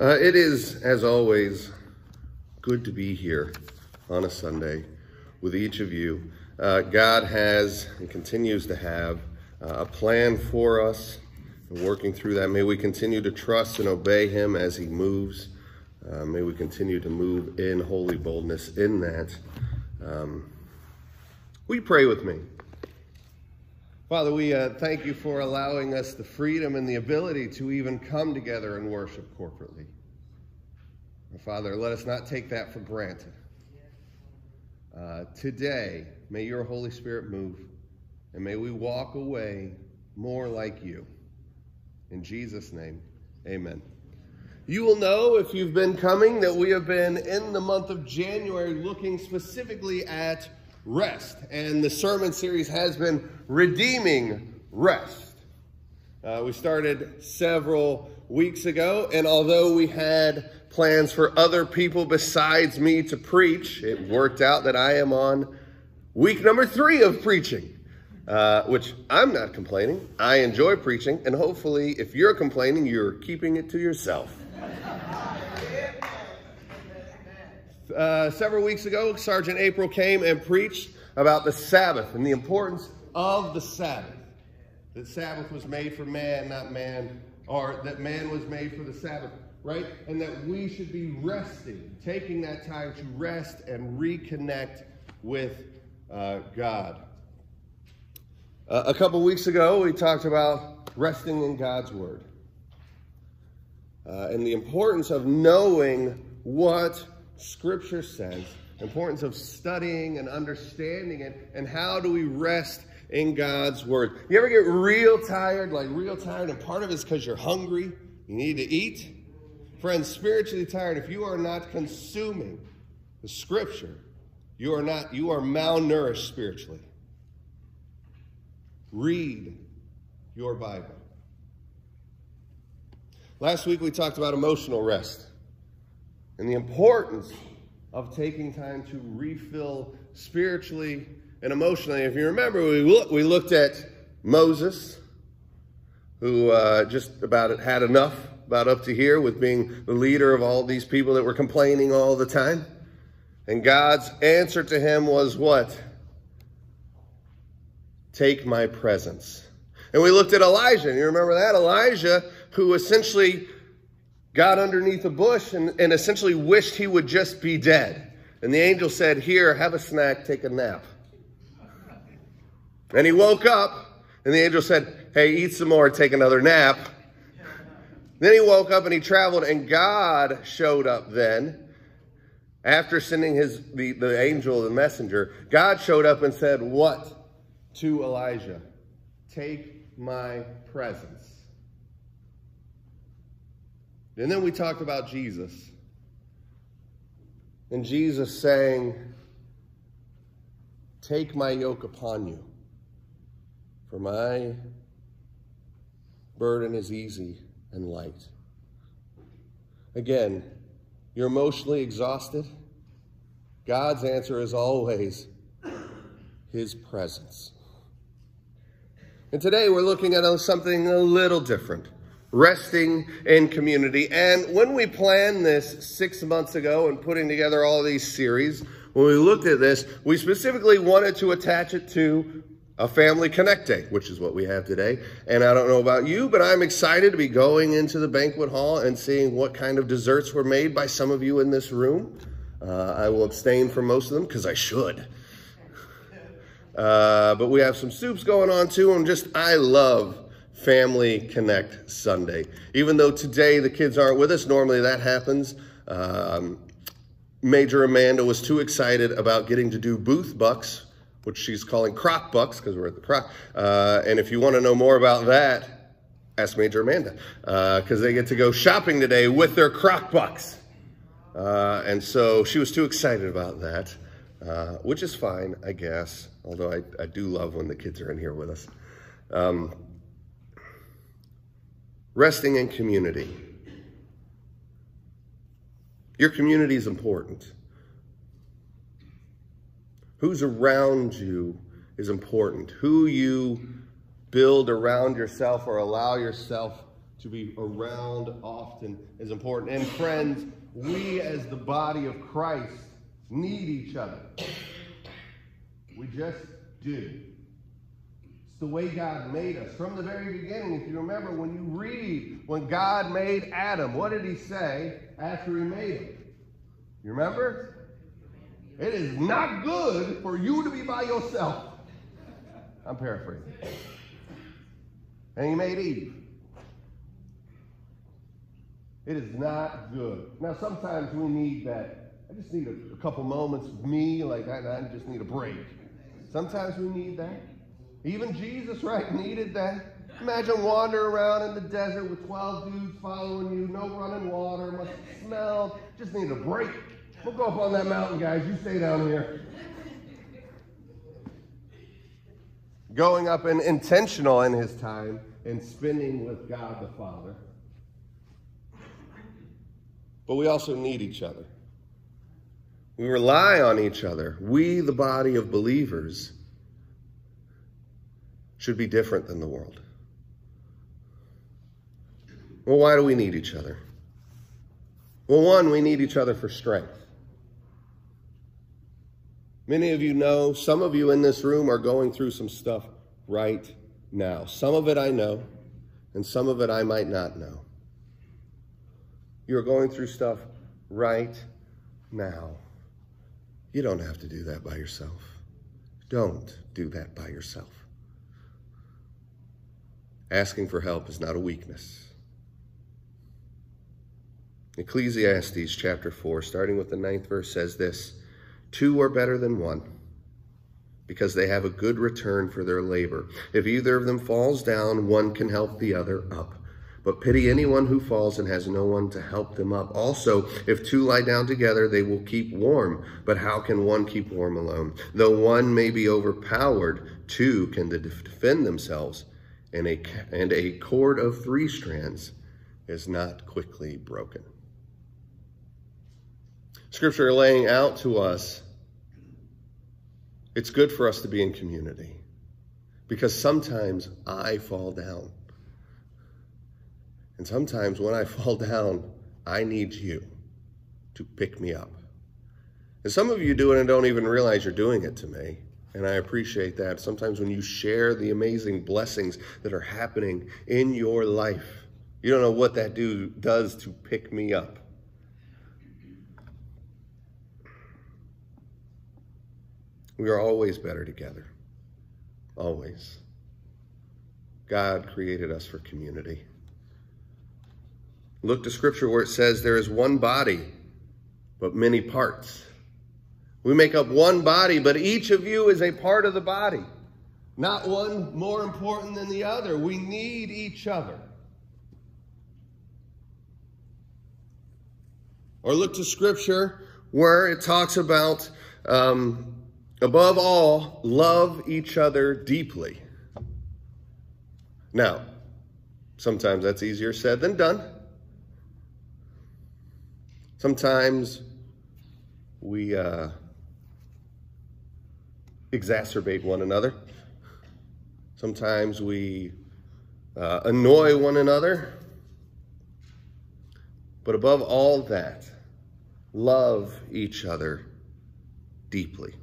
Uh, it is, as always, good to be here on a Sunday with each of you. Uh, God has and continues to have uh, a plan for us, and working through that. May we continue to trust and obey Him as He moves. Uh, may we continue to move in holy boldness in that. Um, will you pray with me? Father, we uh, thank you for allowing us the freedom and the ability to even come together and worship corporately. Father, let us not take that for granted. Uh, today, may your Holy Spirit move, and may we walk away more like you. In Jesus' name, amen. You will know if you've been coming that we have been in the month of January looking specifically at rest. And the sermon series has been Redeeming Rest. Uh, we started several weeks ago, and although we had plans for other people besides me to preach, it worked out that I am on week number three of preaching. Uh, which I'm not complaining. I enjoy preaching, and hopefully, if you're complaining, you're keeping it to yourself. Uh, several weeks ago, Sergeant April came and preached about the Sabbath and the importance of the Sabbath. That Sabbath was made for man, not man, or that man was made for the Sabbath, right? And that we should be resting, taking that time to rest and reconnect with uh, God. Uh, a couple weeks ago, we talked about resting in God's Word uh, and the importance of knowing what Scripture says, importance of studying and understanding it, and how do we rest in God's Word. You ever get real tired, like real tired, and part of it is because you're hungry, you need to eat? Friends, spiritually tired, if you are not consuming the Scripture, you are not, you are malnourished spiritually. Read your Bible. Last week we talked about emotional rest and the importance of taking time to refill spiritually and emotionally. If you remember, we, look, we looked at Moses, who uh, just about had enough, about up to here, with being the leader of all these people that were complaining all the time. And God's answer to him was what? Take my presence. And we looked at Elijah, and you remember that? Elijah, who essentially got underneath a bush and, and essentially wished he would just be dead. And the angel said, Here, have a snack, take a nap. And he woke up, and the angel said, Hey, eat some more, take another nap. Then he woke up and he traveled, and God showed up then. After sending his the, the angel, the messenger, God showed up and said, What to Elijah? Take my presence. And then we talked about Jesus. And Jesus saying, Take my yoke upon you, for my burden is easy and light. Again, you're emotionally exhausted. God's answer is always His presence. And today we're looking at something a little different resting in community. And when we planned this six months ago and putting together all these series, when we looked at this, we specifically wanted to attach it to a family connect day, which is what we have today. And I don't know about you, but I'm excited to be going into the banquet hall and seeing what kind of desserts were made by some of you in this room. Uh, I will abstain from most of them because I should. Uh, but we have some soups going on too, and just I love Family Connect Sunday. Even though today the kids aren't with us, normally that happens. Um, Major Amanda was too excited about getting to do booth bucks, which she's calling Kroc bucks because we're at the Kroc. Uh, and if you want to know more about that, ask Major Amanda because uh, they get to go shopping today with their Kroc bucks. Uh, and so she was too excited about that, uh, which is fine, I guess, although I, I do love when the kids are in here with us. Um, resting in community. Your community is important. Who's around you is important. Who you build around yourself or allow yourself to be around often is important. And friends, we as the body of Christ need each other. We just do. The way God made us. From the very beginning, if you remember, when you read when God made Adam, what did he say after he made him? You remember? It is not good for you to be by yourself. I'm paraphrasing. And he made Eve. It is not good. Now, sometimes we need that. I just need a, a couple moments of me, like I, I just need a break. Sometimes we need that. Even Jesus, right, needed that. Imagine wandering around in the desert with 12 dudes following you, no running water, must smelled. Just need a break. We'll go up on that mountain, guys. You stay down here. Going up and intentional in his time and spending with God the Father. But we also need each other. We rely on each other. We, the body of believers, should be different than the world. Well, why do we need each other? Well, one, we need each other for strength. Many of you know, some of you in this room are going through some stuff right now. Some of it I know, and some of it I might not know. You're going through stuff right now. You don't have to do that by yourself. Don't do that by yourself. Asking for help is not a weakness. Ecclesiastes chapter 4, starting with the ninth verse, says this Two are better than one because they have a good return for their labor. If either of them falls down, one can help the other up. But pity anyone who falls and has no one to help them up. Also, if two lie down together, they will keep warm. But how can one keep warm alone? Though one may be overpowered, two can defend themselves, and a, and a cord of three strands is not quickly broken. Scripture laying out to us it's good for us to be in community because sometimes I fall down. And sometimes when I fall down, I need you to pick me up. And some of you do it and don't even realize you're doing it to me. And I appreciate that. Sometimes when you share the amazing blessings that are happening in your life, you don't know what that do, does to pick me up. We are always better together. Always. God created us for community. Look to scripture where it says there is one body, but many parts. We make up one body, but each of you is a part of the body. Not one more important than the other. We need each other. Or look to scripture where it talks about um, Above all, love each other deeply. Now, sometimes that's easier said than done. Sometimes we uh, exacerbate one another. Sometimes we uh, annoy one another. But above all that, love each other deeply.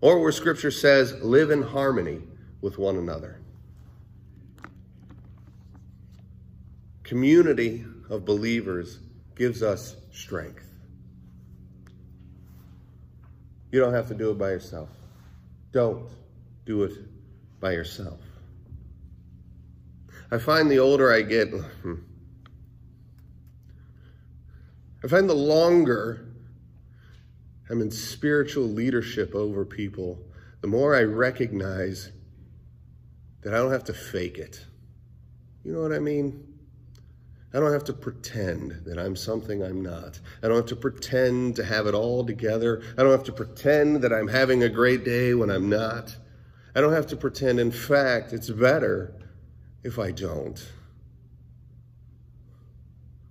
Or where scripture says, live in harmony with one another. Community of believers gives us strength. You don't have to do it by yourself. Don't do it by yourself. I find the older I get, hmm, I find the longer I'm in spiritual leadership over people, the more I recognize that I don't have to fake it. You know what I mean? I don't have to pretend that I'm something I'm not. I don't have to pretend to have it all together. I don't have to pretend that I'm having a great day when I'm not. I don't have to pretend. In fact, it's better if I don't.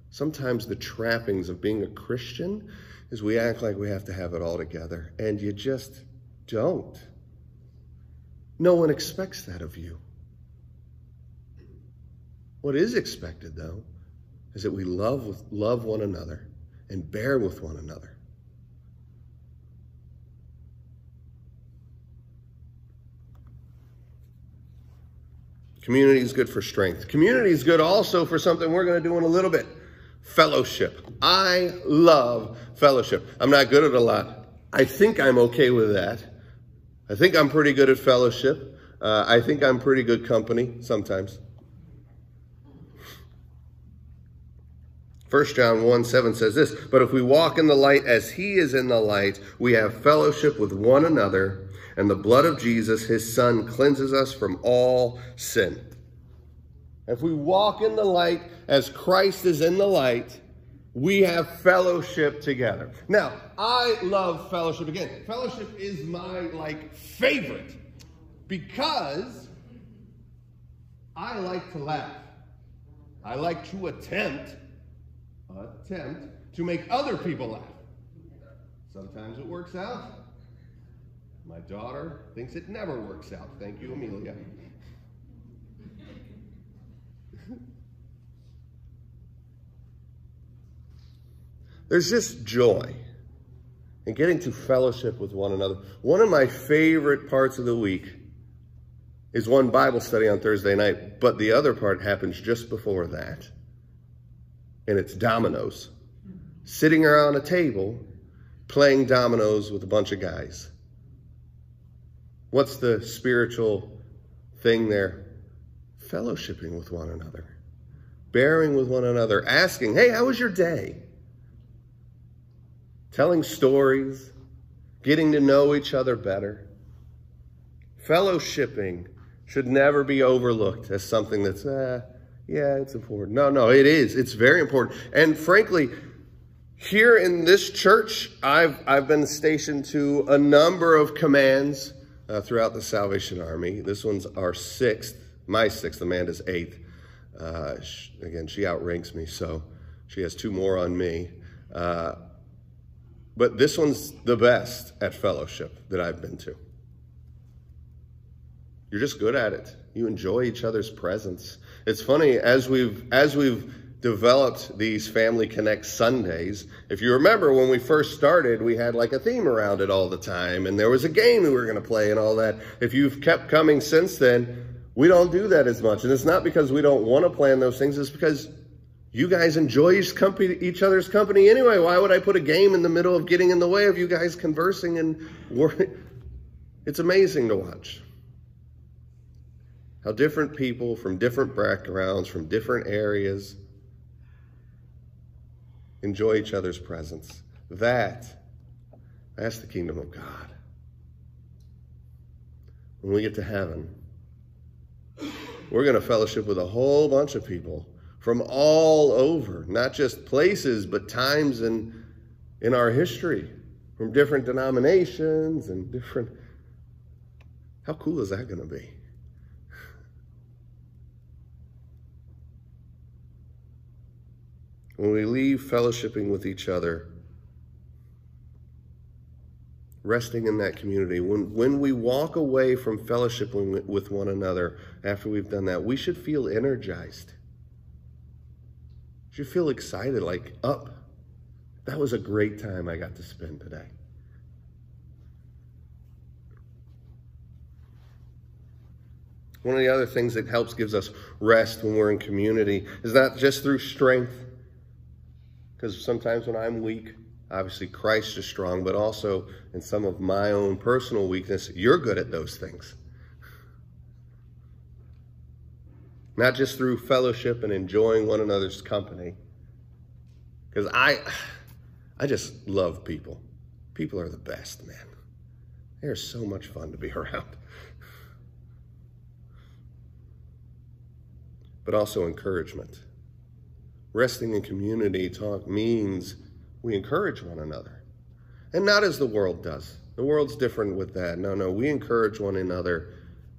Sometimes the trappings of being a Christian is we act like we have to have it all together, and you just don't. No one expects that of you. What is expected, though, is that we love, with, love one another and bear with one another. Community is good for strength. Community is good also for something we're going to do in a little bit fellowship. I love fellowship. I'm not good at a lot. I think I'm okay with that. I think I'm pretty good at fellowship. Uh, I think I'm pretty good company sometimes. 1 John 1 7 says this, But if we walk in the light as he is in the light, we have fellowship with one another, and the blood of Jesus, his son, cleanses us from all sin. If we walk in the light as Christ is in the light, we have fellowship together. Now, I love fellowship. Again, fellowship is my like favorite because I like to laugh. I like to attempt attempt to make other people laugh. Sometimes it works out. My daughter thinks it never works out. Thank you, Amelia. There's just joy in getting to fellowship with one another. One of my favorite parts of the week is one Bible study on Thursday night, but the other part happens just before that and it's dominoes. Sitting around a table playing dominoes with a bunch of guys. What's the spiritual thing there? Fellowshipping with one another, bearing with one another, asking, hey, how was your day? Telling stories, getting to know each other better. Fellowshipping should never be overlooked as something that's, eh, yeah, it's important. No, no, it is. It's very important. And frankly, here in this church, I've, I've been stationed to a number of commands uh, throughout the Salvation Army. This one's our sixth, my sixth, Amanda's eighth. Uh, she, again, she outranks me, so she has two more on me. Uh, but this one's the best at fellowship that I've been to. You're just good at it. You enjoy each other's presence. It's funny as we've as we've developed these Family Connect Sundays. If you remember when we first started, we had like a theme around it all the time, and there was a game we were going to play and all that. If you've kept coming since then, we don't do that as much, and it's not because we don't want to plan those things. It's because you guys enjoy each other's company anyway. Why would I put a game in the middle of getting in the way of you guys conversing and? It's amazing to watch how different people from different backgrounds, from different areas, enjoy each other's presence. That, that's the kingdom of God. When we get to heaven, we're going to fellowship with a whole bunch of people from all over, not just places, but times in, in our history, from different denominations and different. How cool is that going to be? When we leave fellowshipping with each other, resting in that community, when, when we walk away from fellowshipping with one another after we've done that, we should feel energized. Should feel excited, like up. That was a great time I got to spend today. One of the other things that helps gives us rest when we're in community is not just through strength, because sometimes when I'm weak, obviously Christ is strong, but also in some of my own personal weakness, you're good at those things. Not just through fellowship and enjoying one another's company. Because I, I just love people. People are the best, man. They're so much fun to be around. But also encouragement. Resting in community talk means we encourage one another. And not as the world does. The world's different with that. No, no, we encourage one another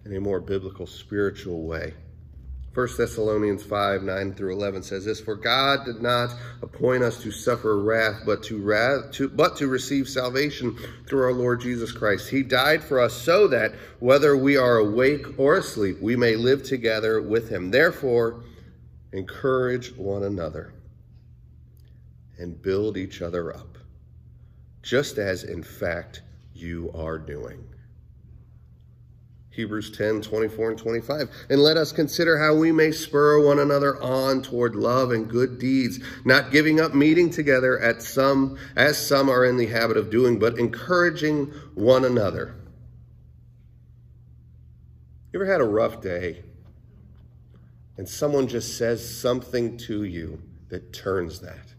in a more biblical, spiritual way. 1 Thessalonians 5, 9 through 11 says this, For God did not appoint us to suffer wrath, but to, wrath, to, but to receive salvation through our Lord Jesus Christ. He died for us so that, whether we are awake or asleep, we may live together with him. Therefore, encourage one another, and build each other up, just as in fact you are doing. Hebrews 10, 24 and 25. And let us consider how we may spur one another on toward love and good deeds, not giving up meeting together at some, as some are in the habit of doing, but encouraging one another. You ever had a rough day and someone just says something to you that turns that?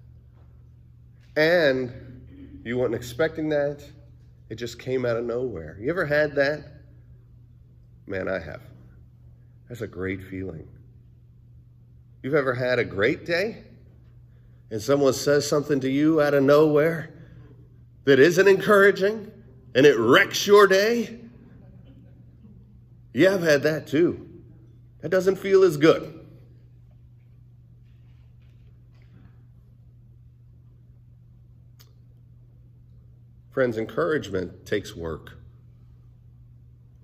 And you weren't expecting that. It just came out of nowhere. You ever had that? Man, I have. That's a great feeling. You've ever had a great day and someone says something to you out of nowhere that isn't encouraging and it wrecks your day? Yeah, I've had that too. That doesn't feel as good. Friends, encouragement takes work.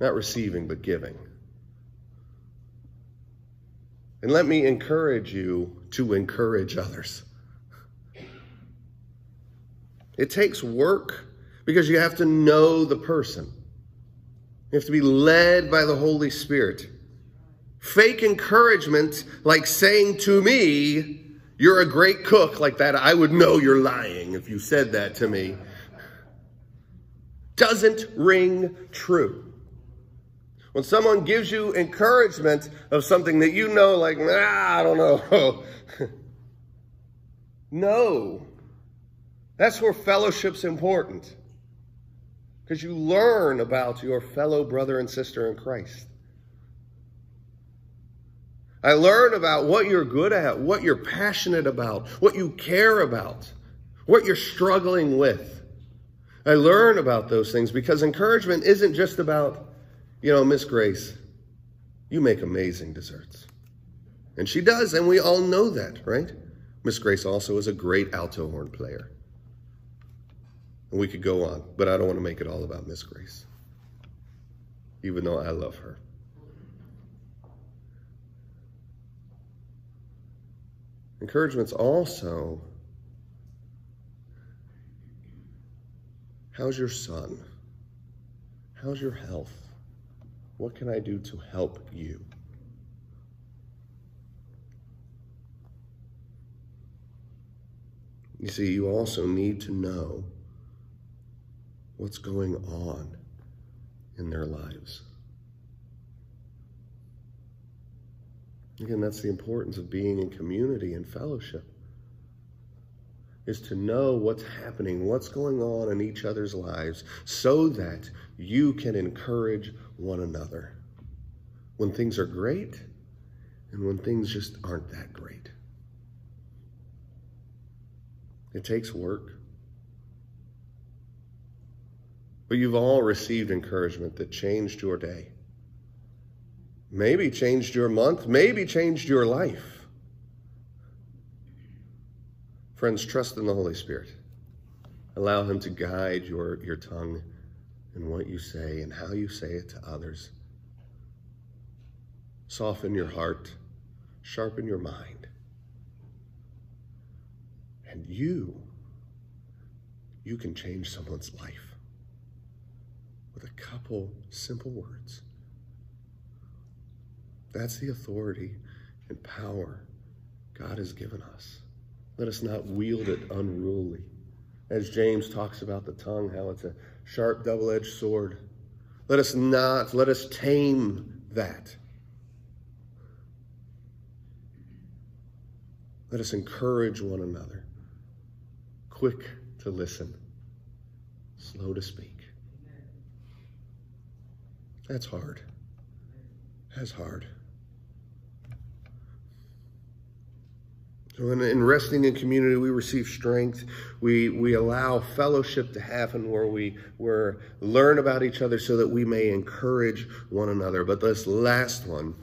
Not receiving, but giving. And let me encourage you to encourage others. It takes work because you have to know the person. You have to be led by the Holy Spirit. Fake encouragement, like saying to me, You're a great cook, like that, I would know you're lying if you said that to me, doesn't ring true. When someone gives you encouragement of something that you know, like, nah, I don't know. no. That's where fellowship's important. Because you learn about your fellow brother and sister in Christ. I learn about what you're good at, what you're passionate about, what you care about, what you're struggling with. I learn about those things because encouragement isn't just about you know, Miss Grace, you make amazing desserts. And she does, and we all know that, right? Miss Grace also is a great alto horn player. And we could go on, but I don't want to make it all about Miss Grace, even though I love her. Encouragement's also how's your son? How's your health? What can I do to help you? You see, you also need to know what's going on in their lives. Again, that's the importance of being in community and fellowship is to know what's happening, what's going on in each other's lives, so that you can encourage one another when things are great and when things just aren't that great. It takes work. But you've all received encouragement that changed your day. Maybe changed your month, maybe changed your life. Friends, trust in the Holy Spirit. Allow Him to guide your, your tongue and what you say and how you say it to others. Soften your heart, sharpen your mind. And you, you can change someone's life with a couple simple words. That's the authority and power God has given us. Let us not wield it unruly. As James talks about the tongue, how it's a sharp, double edged sword. Let us not, let us tame that. Let us encourage one another. Quick to listen, slow to speak. That's hard. That's hard. So in, in, resting in community, we receive strength. We, we allow fellowship to happen where we where learn about each other so that we may encourage one another. But this last one,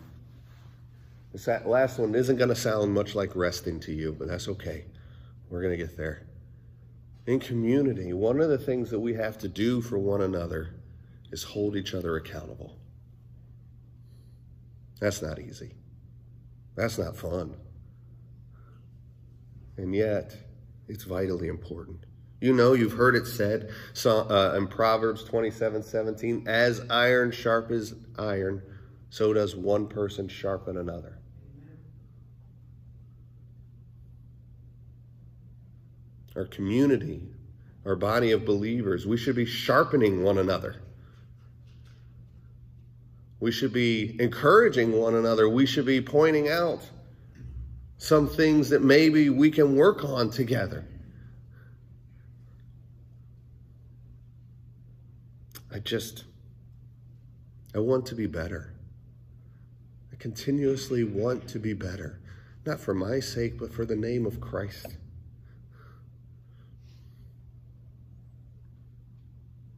this last one isn't going to sound much like resting to you, but that's okay. We're going to get there. In community, one of the things that we have to do for one another is hold each other accountable. That's not easy. That's not fun. And yet it's vitally important. You know, you've heard it said uh, in Proverbs 27 17, as iron sharpens iron, so does one person sharpen another. Our community, our body of believers, we should be sharpening one another. We should be encouraging one another. We should be pointing out some things that maybe we can work on together. I just, I want to be better. I continuously want to be better, not for my sake, but for the name of Christ.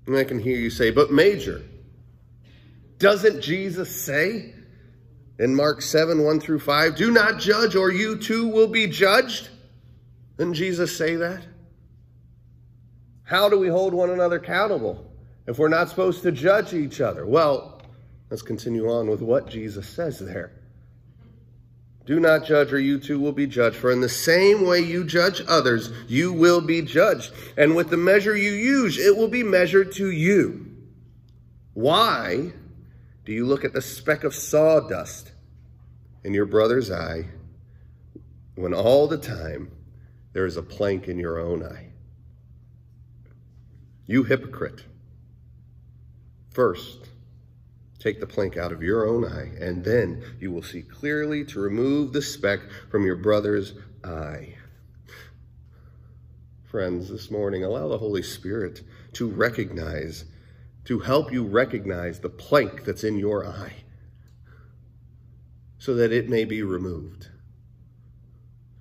And I can hear you say, but Major, doesn't Jesus say in Mark 7, 1 through 5, do not judge or you too will be judged? Didn't Jesus say that? How do we hold one another accountable? if we're not supposed to judge each other? Well, let's continue on with what Jesus says there. Do not judge, or you too will be judged. For in the same way you judge others, you will be judged. And with the measure you use, it will be measured to you. Why do you look at the speck of sawdust in your brother's eye when all the time there is a plank in your own eye? You hypocrite. First, take the plank out of your own eye, and then you will see clearly to remove the speck from your brother's eye. Friends, this morning, allow the Holy Spirit to recognize, to help you recognize the plank that's in your eye so that it may be removed.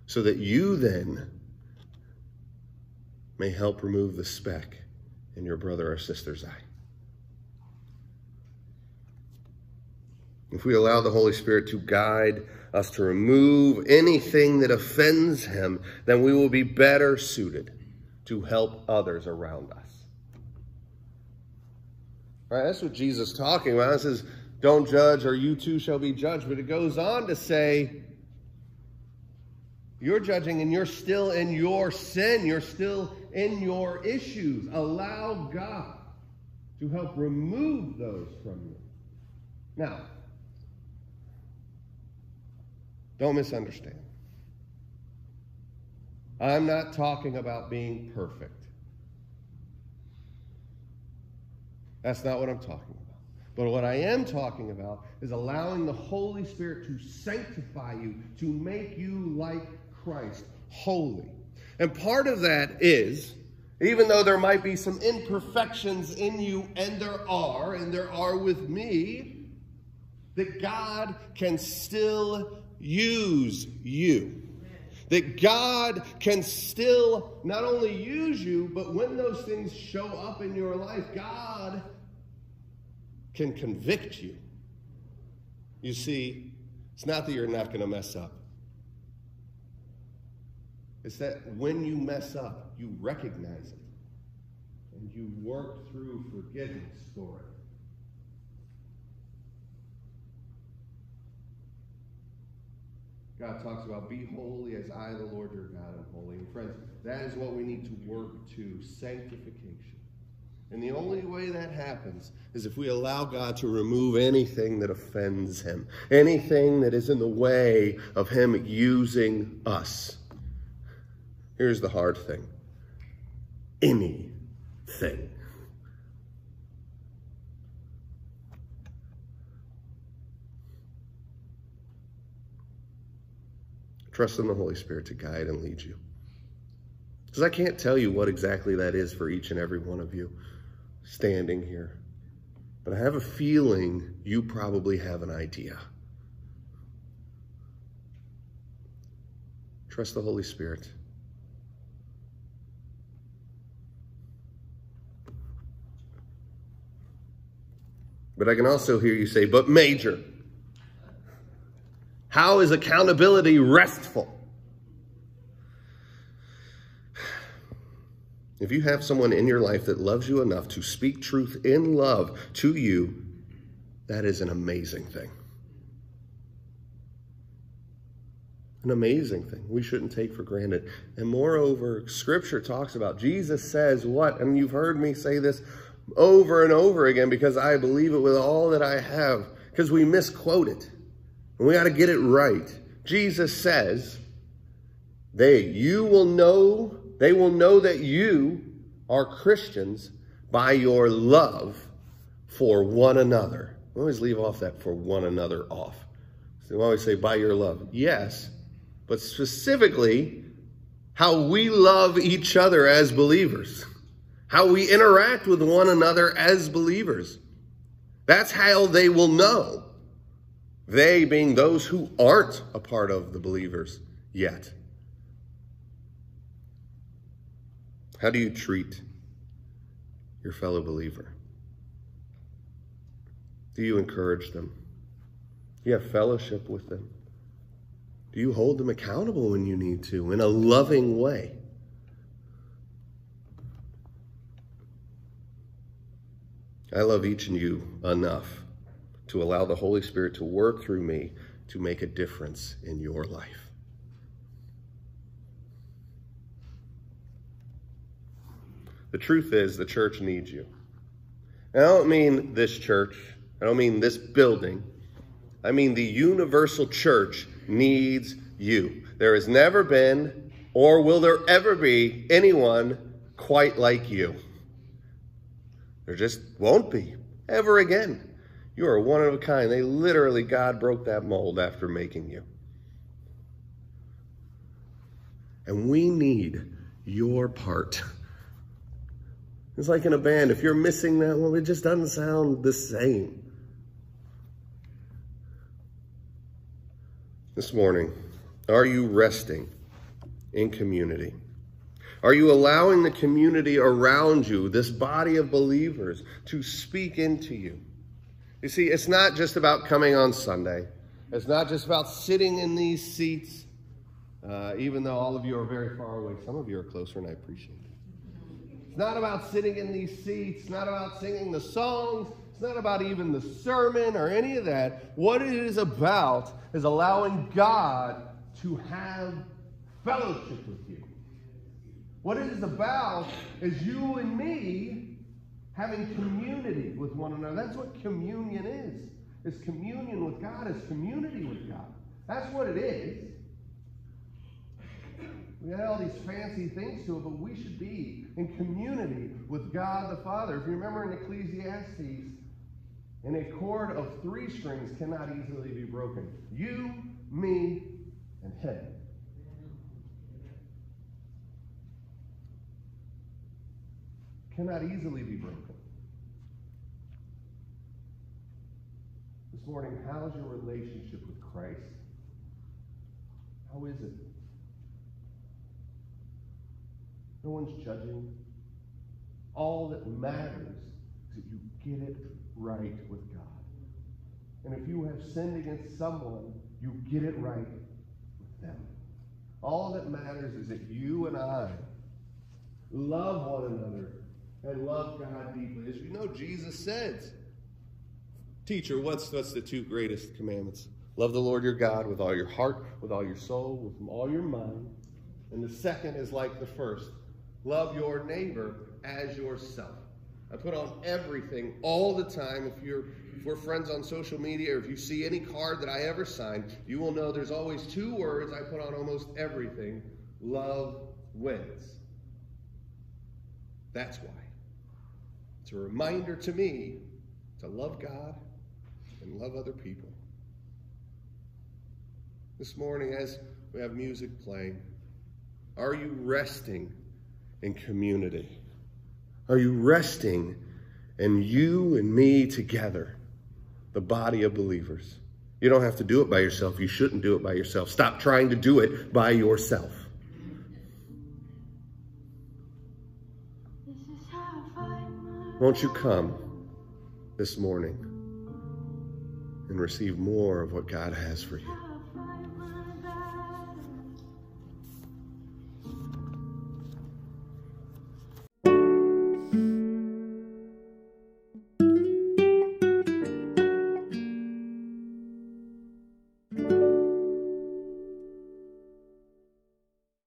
So that you then may help remove the speck in your brother or sister's eye. if we allow the Holy Spirit to guide us to remove anything that offends him, then we will be better suited to help others around us. Right? That's what Jesus is talking about. It says, don't judge or you too shall be judged. But it goes on to say, you're judging and you're still in your sin. You're still in your issues. Allow God to help remove those from you. Now, don't misunderstand. I'm not talking about being perfect. That's not what I'm talking about. But what I am talking about is allowing the Holy Spirit to sanctify you, to make you like Christ, holy. And part of that is, even though there might be some imperfections in you, and there are, and there are with me, that God can still use you. That God can still not only use you, but when those things show up in your life, God can convict you. You see, it's not that you're not going to mess up. It's that when you mess up, you recognize it and you work through forgiveness for it. God talks about, be holy as I, the Lord your God, am holy. And friends, that is what we need to work to sanctification. And the only way that happens is if we allow God to remove anything that offends him, anything that is in the way of him using us. Here's the hard thing anything. Trust in the Holy Spirit to guide and lead you. Because I can't tell you what exactly that is for each and every one of you standing here. But I have a feeling you probably have an idea. Trust the Holy Spirit. But I can also hear you say, but major. How is accountability restful? If you have someone in your life that loves you enough to speak truth in love to you, that is an amazing thing. an amazing thing we shouldn't take for granted. And moreover, scripture talks about Jesus says what? And you've heard me say this over and over again because I believe it with all that I have because we misquote it. And we got to get it right. Jesus says, they, you will know, they will know that you are Christians by your love for one another. We always leave off that for one another off. So we always say by your love. Yes, but specifically how we love each other as believers, how we interact with one another as believers. That's how they will know. They being those who aren't a part of the believers yet. How do you treat your fellow believer? Do you encourage them? Do you have fellowship with them? Do you hold them accountable when you need to in a loving way? I love each of you enough to allow the Holy Spirit to work through me to make a difference in your life. The truth is, the church needs you. And I don't mean this church, I don't mean this building. I mean the universal church needs you. There has never been, or will there ever be, anyone quite like you. There just won't be, ever again. You are one of a kind. They literally, God broke that mold after making you. And we need your part. It's like in a band, if you're missing that one, it just doesn't sound the same. This morning, are you resting in community? Are you allowing the community around you, this body of believers, to speak into you? You see, it's not just about coming on Sunday. It's not just about sitting in these seats, uh, even though all of you are very far away. Some of you are closer, and I appreciate it. It's not about sitting in these seats, It's not about singing the songs, it's not about even the sermon or any of that. What it is about is allowing God to have fellowship with you. What it is about is you and me having community with one another. That's what communion is. Is communion with God, is community with God. That's what it is. We had all these fancy things to it, but we should be in community with God the Father. If you remember in Ecclesiastes, and a cord of three strings cannot easily be broken. You, me, and him. Cannot easily be broken. This morning, how's your relationship with Christ? How is it? No one's judging. All that matters is that you get it right with God. And if you have sinned against someone, you get it right with them. All that matters is that you and I love one another and love God deeply. As you know, Jesus says, Teacher, what's, what's the two greatest commandments? Love the Lord your God with all your heart, with all your soul, with all your mind. And the second is like the first Love your neighbor as yourself. I put on everything all the time. If you're if we're friends on social media or if you see any card that I ever sign, you will know there's always two words I put on almost everything. Love wins. That's why. It's a reminder to me to love God and love other people. This morning, as we have music playing, are you resting in community? Are you resting in you and me together, the body of believers? You don't have to do it by yourself. You shouldn't do it by yourself. Stop trying to do it by yourself. Won't you come this morning and receive more of what God has for you?